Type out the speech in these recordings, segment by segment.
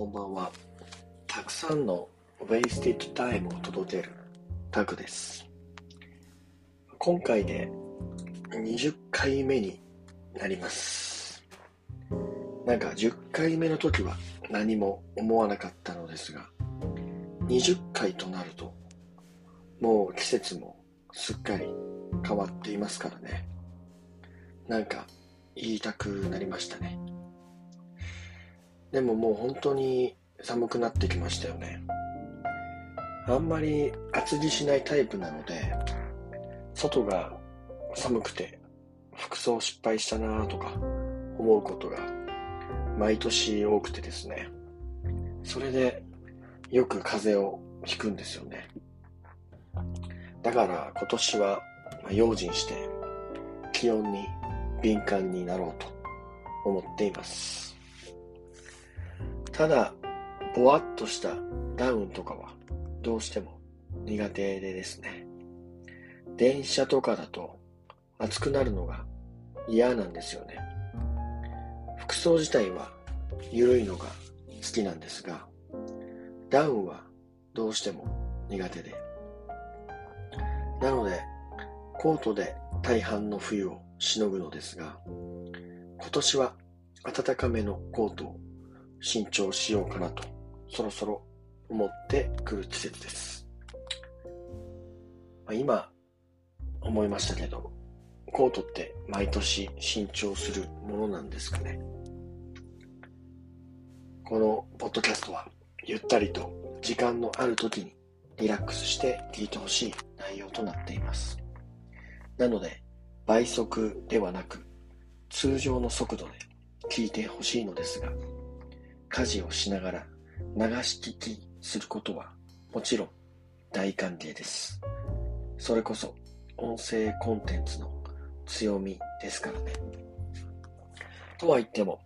こんばんは。たくさんのウェイスティッドタイムを届けるタクです。今回で20回目になります。なんか10回目の時は何も思わなかったのですが、20回となると、もう季節もすっかり変わっていますからね。なんか言いたくなりましたね。でももう本当に寒くなってきましたよね。あんまり厚着しないタイプなので、外が寒くて服装失敗したなとか思うことが毎年多くてですね。それでよく風邪をひくんですよね。だから今年は用心して気温に敏感になろうと思っています。ただ、ぼわっとしたダウンとかはどうしても苦手でですね。電車とかだと暑くなるのが嫌なんですよね。服装自体は緩いのが好きなんですが、ダウンはどうしても苦手で。なので、コートで大半の冬をしのぐのですが、今年は暖かめのコートを新調しようかなと、そろそろ思ってくる季節です。まあ、今、思いましたけど、コートって毎年新調するものなんですかね。このポッドキャストはゆったりと時間のある時にリラックスして聞いてほしい内容となっています。なので倍速ではなく通常の速度で聞いてほしいのですが家事をしながら流し聞きすることはもちろん大歓迎です。それこそ音声コンテンツの強みですからね。とは言っても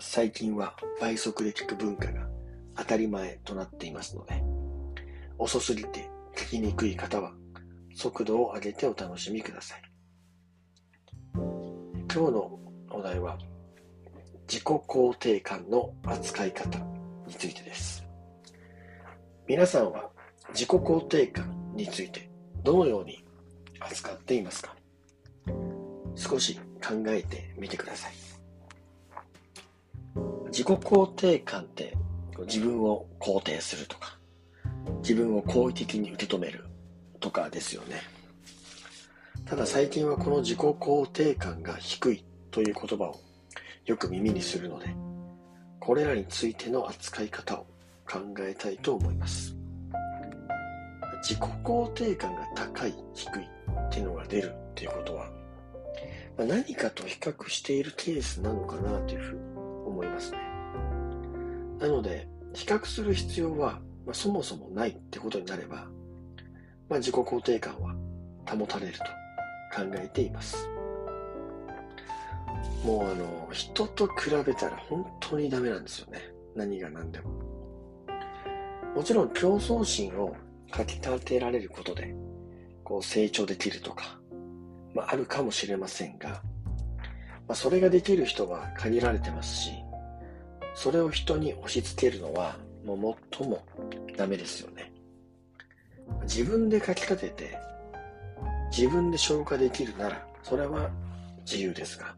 最近は倍速で聞く文化が当たり前となっていますので遅すぎて聞きにくい方は速度を上げてお楽しみください。今日のお題は自己肯定感の扱い方についてです。皆さんは自己肯定感についてどのように扱っていますか？少し考えてみてください。自己肯定感って自分を肯定するとか自分を好意的に受け止めるとかですよね。ただ最近はこの自己肯定感が低いという言葉をよく耳にするので、これらについての扱い方を考えたいと思います。自己肯定感が高い、低いっていうのが出るっていうことは、何かと比較しているケースなのかなというふうに思いますね。なので、比較する必要は、まあ、そもそもないってことになれば、まあ、自己肯定感は保たれると考えています。もうあの、人と比べたら本当にダメなんですよね。何が何でも。もちろん競争心をかき立てられることで、こう成長できるとか、まああるかもしれませんが、まあそれができる人は限られてますし、それを人に押し付けるのは、もう最もダメですよね。自分で書き立てて、自分で消化できるなら、それは自由ですが、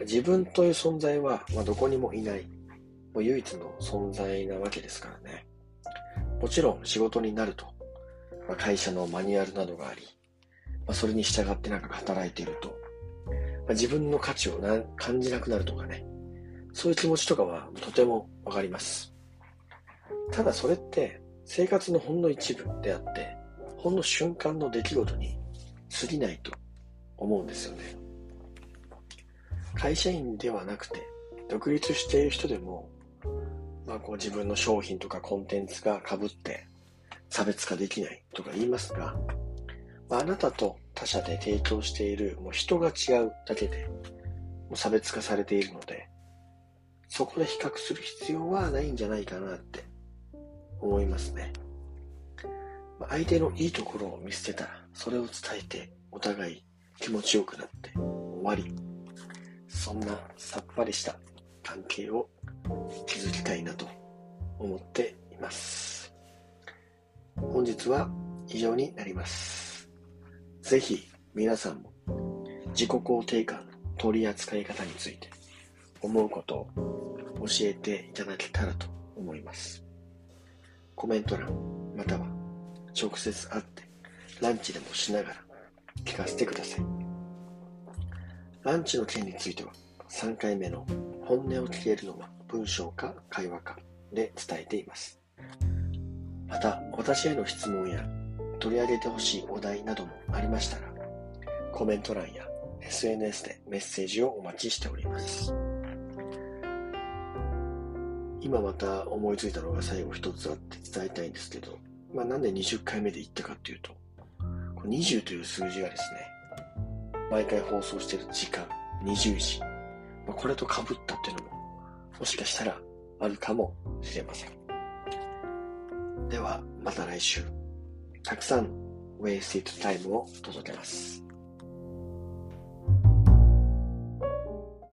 自分という存在は、まあ、どこにもいない、もう唯一の存在なわけですからね。もちろん仕事になると、まあ、会社のマニュアルなどがあり、まあ、それに従ってなんか働いていると、ま、自分の価値をな感じなくなるとかね、そういう気持ちとかはとてもわかります。ただそれって生活のほんの一部であって、ほんの瞬間の出来事に過ぎないと思うんですよね。会社員ではなくて、独立している人でも、まあ、こう自分の商品とかコンテンツが被って差別化できないとか言いますが、まあ、あなたと他社で提供しているもう人が違うだけでもう差別化されているので、そこで比較する必要はないんじゃないかなって思いますね。まあ、相手のいいところを見捨てたら、それを伝えてお互い気持ちよくなって終わり。そんなさっぱりした関係を築きたいなと思っています。本日は以上になります。ぜひ皆さんも自己肯定感の取り扱い方について思うことを教えていただけたらと思います。コメント欄または直接会ってランチでもしながら聞かせてください。ランチの件については3回目の本音を聞けるのは文章か会話かで伝えています。また、私への質問や取り上げてほしいお題などもありましたら、コメント欄や SNS でメッセージをお待ちしております。今また思いついたのが最後一つあって伝えたいんですけど、まあ、なんで20回目で言ったかっていうと、20という数字がですね、毎回放送してる時間、20時、まあ、これと被ったっていうのも、もしかしたらあるかもしれません。では、また来週、たくさんウェイスティッドタイムを届けます。